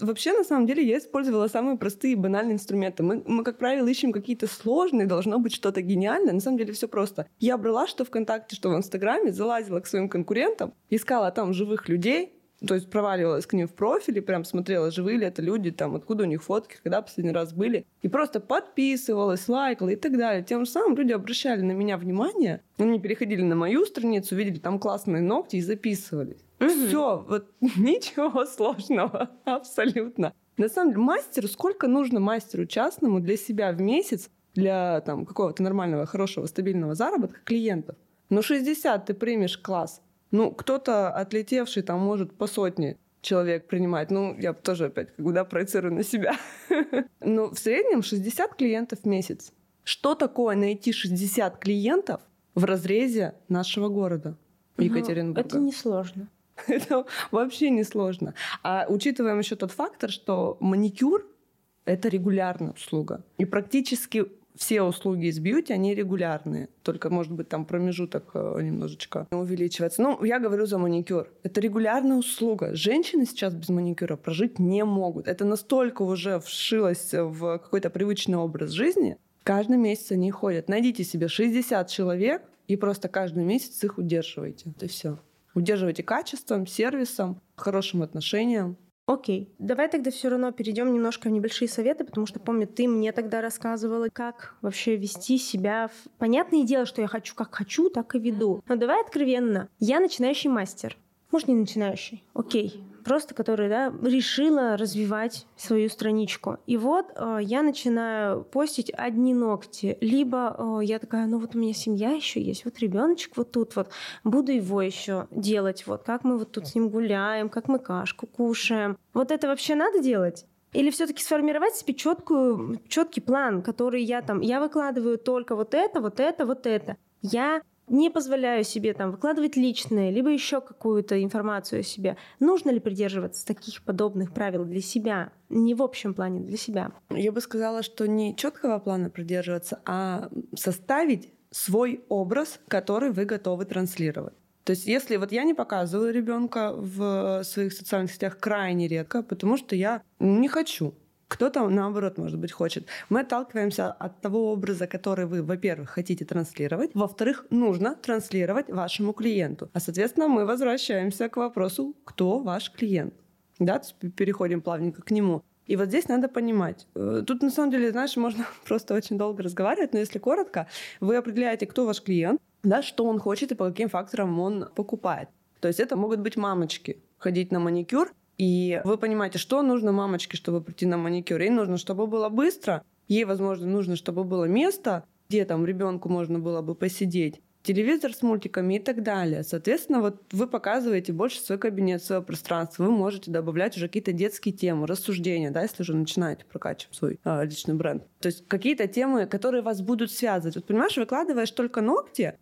Speaker 2: Вообще, на самом деле, я использовала самые простые и банальные инструменты. Мы, мы, как правило, ищем какие-то сложные, должно быть что-то гениальное. На самом деле все просто. Я брала что ВКонтакте, что в Инстаграме, залазила к своим конкурентам, искала там живых людей, то есть проваливалась к ним в профиле, прям смотрела, живые ли это люди, там, откуда у них фотки, когда последний раз были. И просто подписывалась, лайкала и так далее. Тем самым люди обращали на меня внимание, они переходили на мою страницу, видели там классные ногти и записывались. Угу. Все, вот ничего сложного, абсолютно. На самом деле, мастеру, сколько нужно мастеру частному для себя в месяц, для там какого-то нормального, хорошего, стабильного заработка клиентов? Ну, 60 ты примешь класс, ну, кто-то отлетевший там может по сотне человек принимать. Ну, я тоже опять как бы, да, проецирую на себя. Но в среднем 60 клиентов в месяц. Что такое найти 60 клиентов в разрезе нашего города Екатеринбурга?
Speaker 1: Ну, это несложно.
Speaker 2: Это вообще не сложно. А учитываем еще тот фактор, что маникюр — это регулярная услуга. И практически все услуги из бьюти, они регулярные. Только, может быть, там промежуток э, немножечко увеличивается. Ну, я говорю за маникюр. Это регулярная услуга. Женщины сейчас без маникюра прожить не могут. Это настолько уже вшилось в какой-то привычный образ жизни. Каждый месяц они ходят. Найдите себе 60 человек и просто каждый месяц их удерживайте. Это все. Удерживайте качеством, сервисом, хорошим отношением.
Speaker 1: Окей, давай тогда все равно перейдем немножко в небольшие советы, потому что помню, ты мне тогда рассказывала, как вообще вести себя. В... Понятное дело, что я хочу как хочу, так и веду. Но давай откровенно. Я начинающий мастер. Может, не начинающий. Окей просто которая да, решила развивать свою страничку. И вот э, я начинаю постить одни ногти. Либо э, я такая, ну вот у меня семья еще есть, вот ребеночек вот тут вот, буду его еще делать, вот как мы вот тут с ним гуляем, как мы кашку кушаем. Вот это вообще надо делать? Или все-таки сформировать себе четкую, четкий план, который я там, я выкладываю только вот это, вот это, вот это. Я не позволяю себе там выкладывать личное, либо еще какую-то информацию о себе. Нужно ли придерживаться таких подобных правил для себя? Не в общем плане, для себя.
Speaker 2: Я бы сказала, что не четкого плана придерживаться, а составить свой образ, который вы готовы транслировать. То есть, если вот я не показываю ребенка в своих социальных сетях крайне редко, потому что я не хочу. Кто-то, наоборот, может быть, хочет. Мы отталкиваемся от того образа, который вы, во-первых, хотите транслировать, во-вторых, нужно транслировать вашему клиенту. А, соответственно, мы возвращаемся к вопросу, кто ваш клиент. Да, переходим плавненько к нему. И вот здесь надо понимать. Э, тут, на самом деле, знаешь, можно просто очень долго разговаривать, но если коротко, вы определяете, кто ваш клиент, да, что он хочет и по каким факторам он покупает. То есть это могут быть мамочки, ходить на маникюр, И вы понимаете, что нужно мамочке, чтобы прийти на маникюр. Ей нужно, чтобы было быстро. Ей, возможно, нужно, чтобы было место, где там ребенку можно было бы посидеть телевизор с мультиками и так далее. Соответственно, вот вы показываете больше свой кабинет, свое пространство. Вы можете добавлять уже какие-то детские темы, рассуждения, да, если уже начинаете прокачивать свой э, личный бренд. То есть какие-то темы, которые вас будут связывать. Вот понимаешь, выкладываешь только ногти,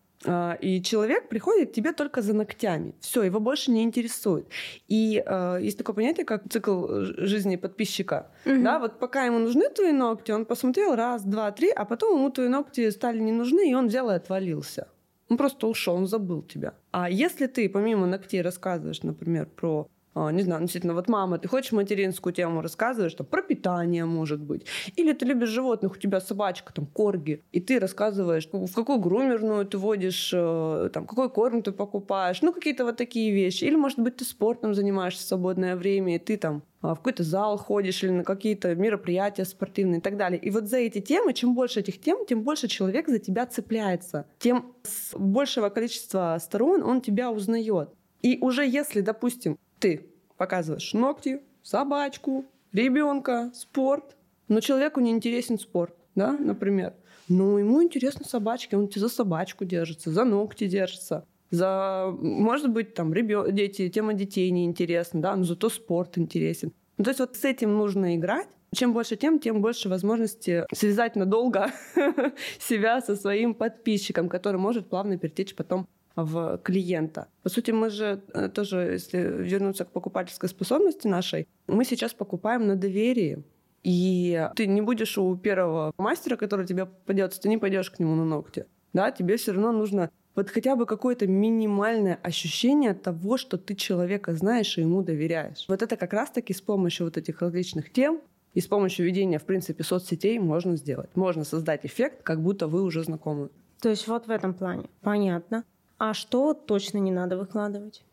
Speaker 2: и человек приходит к тебе только за ногтями. Все, его больше не интересует. И э, есть такое понятие, как цикл жизни подписчика. Угу. Да, вот пока ему нужны твои ногти, он посмотрел раз, два, три, а потом ему твои ногти стали не нужны, и он взял и отвалился. Он просто ушел, он забыл тебя. А если ты помимо ногтей рассказываешь, например, про а, не знаю, действительно, вот мама, ты хочешь материнскую тему рассказываешь, что про питание, может быть. Или ты любишь животных, у тебя собачка, там, корги, и ты рассказываешь, в какую грумерную ты водишь, э, там, какой корм ты покупаешь, ну, какие-то вот такие вещи. Или, может быть, ты спортом занимаешься в свободное время, и ты там а, в какой-то зал ходишь или на какие-то мероприятия спортивные и так далее. И вот за эти темы, чем больше этих тем, тем больше человек за тебя цепляется, тем с большего количества сторон он тебя узнает. И уже если, допустим, ты показываешь ногти, собачку, ребенка, спорт, но человеку не интересен спорт, да, например. Но ему интересны собачки, он за собачку держится, за ногти держится, за, может быть, там, ребё... дети, тема детей неинтересна, да, но зато спорт интересен. Ну, то есть вот с этим нужно играть. Чем больше тем, тем больше возможности связать надолго себя со своим подписчиком, который может плавно перетечь потом в клиента. По сути, мы же э, тоже, если вернуться к покупательской способности нашей, мы сейчас покупаем на доверии. И ты не будешь у первого мастера, который тебе пойдет, ты не пойдешь к нему на ногти. Да, тебе все равно нужно вот хотя бы какое-то минимальное ощущение того, что ты человека знаешь и ему доверяешь. Вот это как раз-таки с помощью вот этих различных тем и с помощью ведения, в принципе, соцсетей можно сделать. Можно создать эффект, как будто вы уже знакомы.
Speaker 1: То есть вот в этом плане. Понятно. А что точно не надо выкладывать?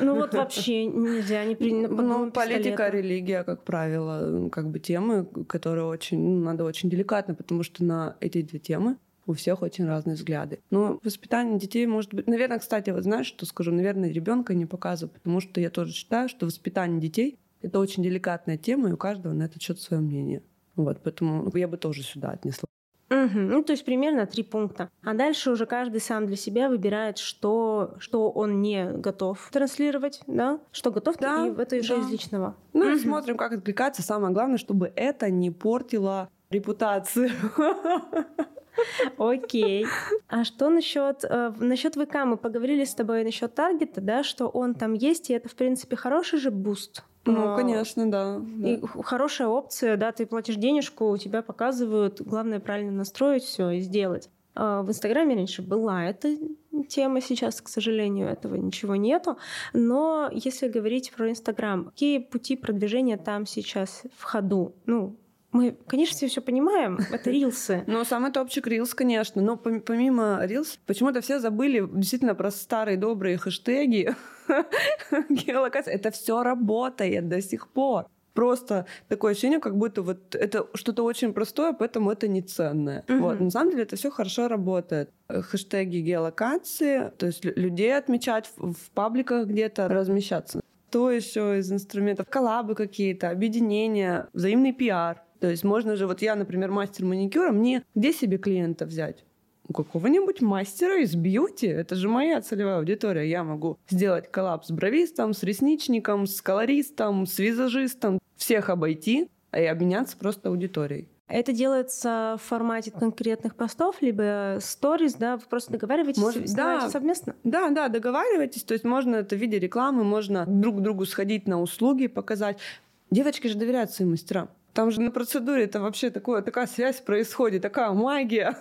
Speaker 1: Ну вот вообще нельзя не при...
Speaker 2: Ну, политика, религия, как правило, как бы темы, которые очень, ну, надо очень деликатно, потому что на эти две темы у всех очень разные взгляды. Но воспитание детей может быть... Наверное, кстати, вот знаешь, что скажу? Наверное, ребенка не показываю, потому что я тоже считаю, что воспитание детей — это очень деликатная тема, и у каждого на этот счет свое мнение. Вот, поэтому я бы тоже сюда отнесла.
Speaker 1: Угу. Ну, то есть примерно три пункта. А дальше уже каждый сам для себя выбирает, что, что он не готов транслировать, да, что готов, да, и это уже да. из личного.
Speaker 2: Ну угу. и смотрим, как откликаться. Самое главное, чтобы это не портило репутацию.
Speaker 1: Окей. А что насчет э, насчет ВК? Мы поговорили с тобой насчет таргета, да, что он там есть, и это, в принципе, хороший же буст.
Speaker 2: Ну, конечно, да,
Speaker 1: да. И хорошая опция, да, ты платишь денежку, у тебя показывают, главное правильно настроить все и сделать. А в Инстаграме раньше была эта тема, сейчас, к сожалению, этого ничего нету. Но если говорить про Инстаграм, какие пути продвижения там сейчас в ходу? Ну, мы, конечно, все все понимаем, это рилсы.
Speaker 2: Ну, самый топчик рилс, конечно. Но помимо рилс, почему-то все забыли действительно про старые добрые хэштеги, геолокация. Это все работает до сих пор. Просто такое ощущение, как будто вот это что-то очень простое, поэтому это не ценное. Uh-huh. Вот. На самом деле это все хорошо работает. Хэштеги геолокации, то есть людей отмечать в, в пабликах где-то, размещаться. То еще из инструментов. Коллабы какие-то, объединения, взаимный пиар. То есть можно же, вот я, например, мастер маникюра, мне где себе клиента взять? у какого-нибудь мастера из бьюти. Это же моя целевая аудитория. Я могу сделать коллапс с бровистом, с ресничником, с колористом, с визажистом. Всех обойти и обменяться просто аудиторией.
Speaker 1: Это делается в формате конкретных постов, либо сториз, да, вы просто договариваетесь, Может, да, совместно?
Speaker 2: Да, да, договариваетесь, то есть можно это в виде рекламы, можно друг другу сходить на услуги, показать. Девочки же доверяют своим мастерам. Там же на процедуре это вообще такое, такая связь происходит, такая магия,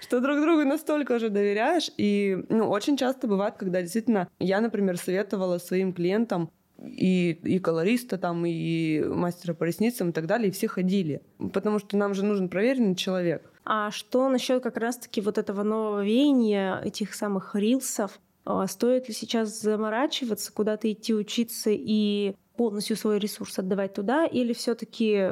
Speaker 2: что друг другу настолько уже доверяешь. И ну, очень часто бывает, когда действительно я, например, советовала своим клиентам и, и колориста там, и мастера по ресницам и так далее, и все ходили. Потому что нам же нужен проверенный человек.
Speaker 1: А что насчет как раз-таки вот этого нового веяния, этих самых рилсов? А стоит ли сейчас заморачиваться, куда-то идти учиться и полностью свой ресурс отдавать туда, или все-таки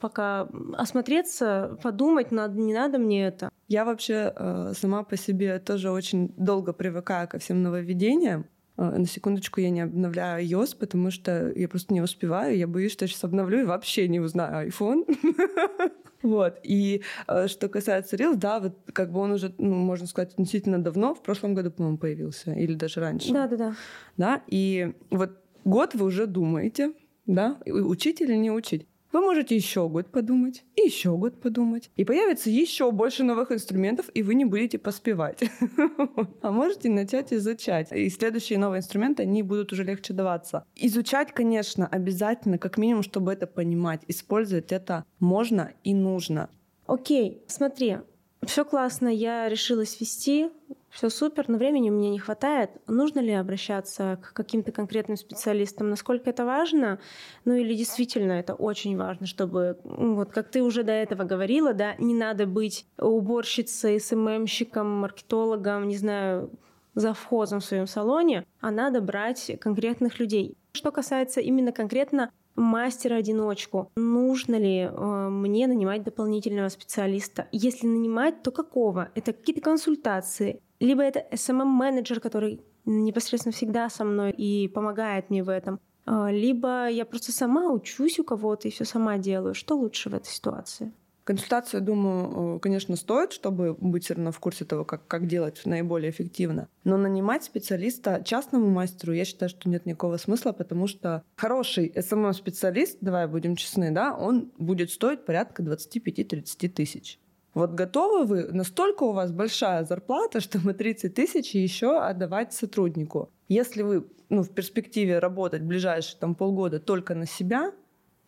Speaker 1: пока осмотреться, подумать, надо, не надо мне это?
Speaker 2: Я вообще э, сама по себе тоже очень долго привыкаю ко всем нововведениям. Э, на секундочку, я не обновляю iOS, потому что я просто не успеваю. Я боюсь, что я сейчас обновлю и вообще не узнаю iPhone. Вот. И э, что касается Reels, да, вот как бы он уже, ну, можно сказать, относительно давно, в прошлом году, по-моему, появился, или даже раньше.
Speaker 1: Да, да, да.
Speaker 2: Да, и вот год вы уже думаете, да, учить или не учить. Вы можете еще год подумать, и еще год подумать. И появится еще больше новых инструментов, и вы не будете поспевать. А можете начать изучать. И следующие новые инструменты, они будут уже легче даваться. Изучать, конечно, обязательно, как минимум, чтобы это понимать. Использовать это можно и нужно.
Speaker 1: Окей, смотри, все классно, я решилась вести, все супер, но времени у меня не хватает. Нужно ли обращаться к каким-то конкретным специалистам? Насколько это важно? Ну или действительно это очень важно, чтобы, вот как ты уже до этого говорила, да, не надо быть уборщицей, СММщиком, маркетологом, не знаю, завхозом в своем салоне, а надо брать конкретных людей. Что касается именно конкретно мастера-одиночку. Нужно ли э, мне нанимать дополнительного специалиста? Если нанимать, то какого? Это какие-то консультации? Либо это SMM-менеджер, который непосредственно всегда со мной и помогает мне в этом. Э, либо я просто сама учусь у кого-то и все сама делаю. Что лучше в этой ситуации?
Speaker 2: Консультацию, думаю, э, конечно, стоит, чтобы быть все равно в курсе того, как, как делать наиболее эффективно. Но нанимать специалиста частному мастеру, я считаю, что нет никакого смысла, потому что хороший SMM-специалист, давай будем честны, да, он будет стоить порядка 25-30 тысяч. Вот готовы вы, настолько у вас большая зарплата, чтобы 30 тысяч еще отдавать сотруднику. Если вы ну, в перспективе работать ближайшие там, полгода только на себя,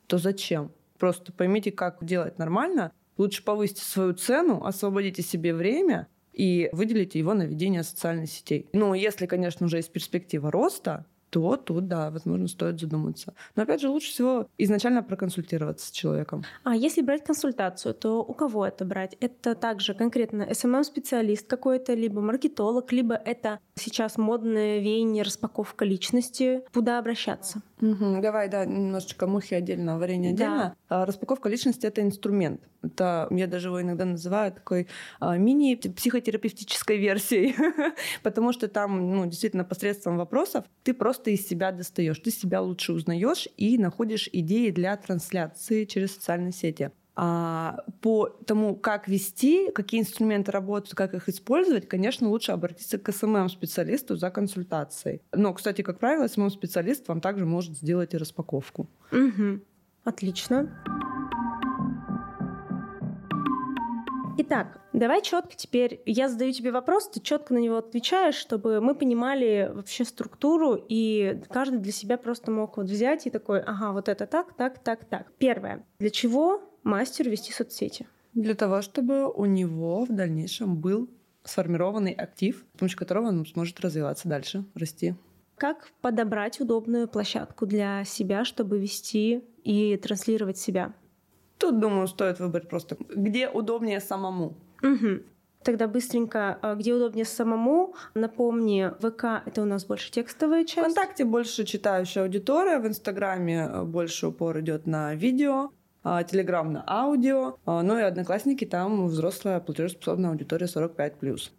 Speaker 2: то зачем? Просто поймите, как делать нормально. Лучше повысьте свою цену, освободите себе время и выделите его на ведение социальных сетей. Ну, если, конечно, уже есть перспектива роста, то тут, да, возможно, стоит задуматься. Но опять же, лучше всего изначально проконсультироваться с человеком.
Speaker 1: А если брать консультацию, то у кого это брать? Это также конкретно SMM-специалист какой-то, либо маркетолог, либо это сейчас модное веяние распаковка личности. Куда обращаться?
Speaker 2: Угу, давай, да, немножечко мухи отдельно, варенье отдельно. Да. А, распаковка личности — это инструмент. Это, я даже его иногда называю такой а, мини-психотерапевтической версией, потому что там, ну, действительно, посредством вопросов ты просто из себя достаешь, ты себя лучше узнаешь и находишь идеи для трансляции через социальные сети. А по тому, как вести, какие инструменты работают, как их использовать, конечно, лучше обратиться к СММ-специалисту за консультацией. Но, кстати, как правило, СММ-специалист вам также может сделать и распаковку.
Speaker 1: Угу. Отлично. Итак, давай четко теперь, я задаю тебе вопрос, ты четко на него отвечаешь, чтобы мы понимали вообще структуру, и каждый для себя просто мог вот взять и такой, ага, вот это так, так, так, так. Первое. Для чего мастеру вести соцсети?
Speaker 2: Для того, чтобы у него в дальнейшем был сформированный актив, с помощью которого он сможет развиваться дальше, расти.
Speaker 1: Как подобрать удобную площадку для себя, чтобы вести и транслировать себя?
Speaker 2: Тут, думаю, стоит выбрать просто, где удобнее самому.
Speaker 1: Угу. Тогда быстренько, а, где удобнее самому, напомни, ВК — это у нас больше текстовая часть.
Speaker 2: Вконтакте больше читающая аудитория, в Инстаграме э, больше упор идет на видео, Телеграм на аудио, а, ну и Одноклассники там взрослая платежеспособная аудитория 45+.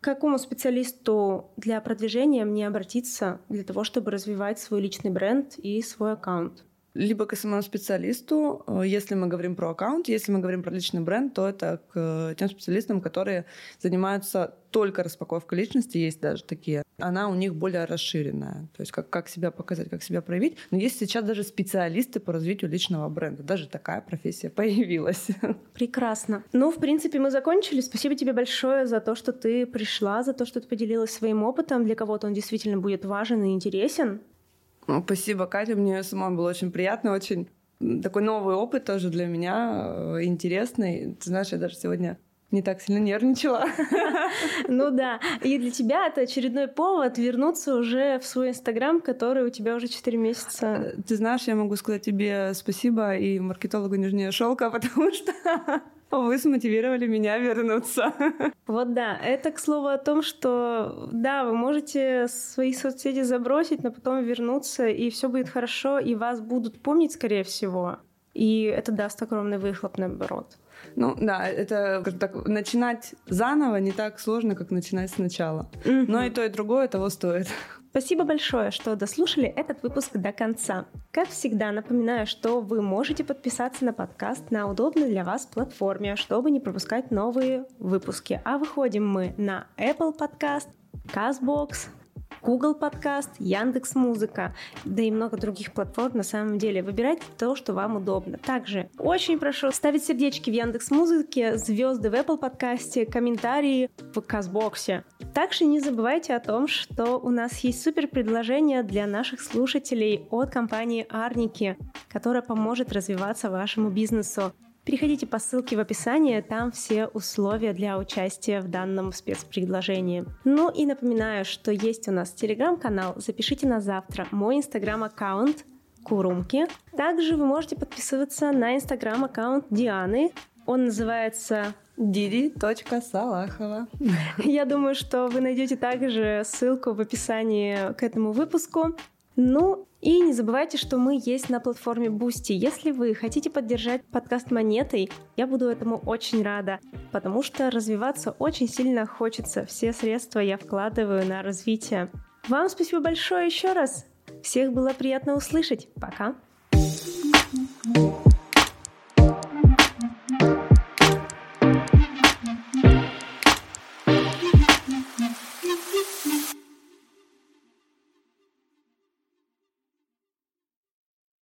Speaker 1: К какому специалисту для продвижения мне обратиться для того, чтобы развивать свой личный бренд и свой аккаунт?
Speaker 2: Либо к СММ-специалисту, э, если мы говорим про аккаунт, если мы говорим про личный бренд, то это к э, тем специалистам, которые занимаются только распаковкой личности, есть даже такие. Она у них более расширенная, то есть как, как себя показать, как себя проявить. Но есть сейчас даже специалисты по развитию личного бренда. Даже такая профессия появилась.
Speaker 1: Прекрасно. Ну, в принципе, мы закончили. Спасибо тебе большое за то, что ты пришла, за то, что ты поделилась своим опытом. Для кого-то он действительно будет важен и интересен.
Speaker 2: Ну, спасибо, Катя. Мне самой было очень приятно, очень такой новый опыт тоже для меня, э, интересный. Ты знаешь, я даже сегодня не так сильно нервничала.
Speaker 1: Ну да. И для тебя это очередной повод вернуться уже в свой Инстаграм, который у тебя уже 4 месяца.
Speaker 2: Э, ты знаешь, я могу сказать тебе спасибо и маркетологу Нижнего Шелка, потому что вы смотивировали меня вернуться.
Speaker 1: Вот да, это к слову о том, что да, вы можете свои соцсети забросить, но потом вернуться, и все будет хорошо, и вас будут помнить, скорее всего. И это даст огромный выхлоп, наоборот.
Speaker 2: Ну да, это так, начинать заново не так сложно, как начинать сначала. Mm-hmm. Но и то, и другое того стоит.
Speaker 1: Спасибо большое, что дослушали этот выпуск до конца. Как всегда, напоминаю, что вы можете подписаться на подкаст на удобной для вас платформе, чтобы не пропускать новые выпуски. А выходим мы на Apple Podcast, CastBox, Google Подкаст, Яндекс Музыка, да и много других платформ на самом деле. Выбирайте то, что вам удобно. Также очень прошу ставить сердечки в Яндекс Музыке, звезды в Apple подкасте, комментарии в Казбоксе. Также не забывайте о том, что у нас есть супер предложение для наших слушателей от компании Арники, которая поможет развиваться вашему бизнесу. Переходите по ссылке в описании, там все условия для участия в данном спецпредложении. Ну и напоминаю, что есть у нас телеграм-канал «Запишите на завтра», мой инстаграм-аккаунт Курумки. Также вы можете подписываться на инстаграм-аккаунт Дианы. Он называется
Speaker 2: Диди.Салахова.
Speaker 1: Я думаю, что вы найдете также ссылку в описании к этому выпуску. Ну и не забывайте, что мы есть на платформе Boosty. Если вы хотите поддержать подкаст монетой, я буду этому очень рада, потому что развиваться очень сильно хочется. Все средства я вкладываю на развитие. Вам спасибо большое еще раз. Всех было приятно услышать. Пока. thank you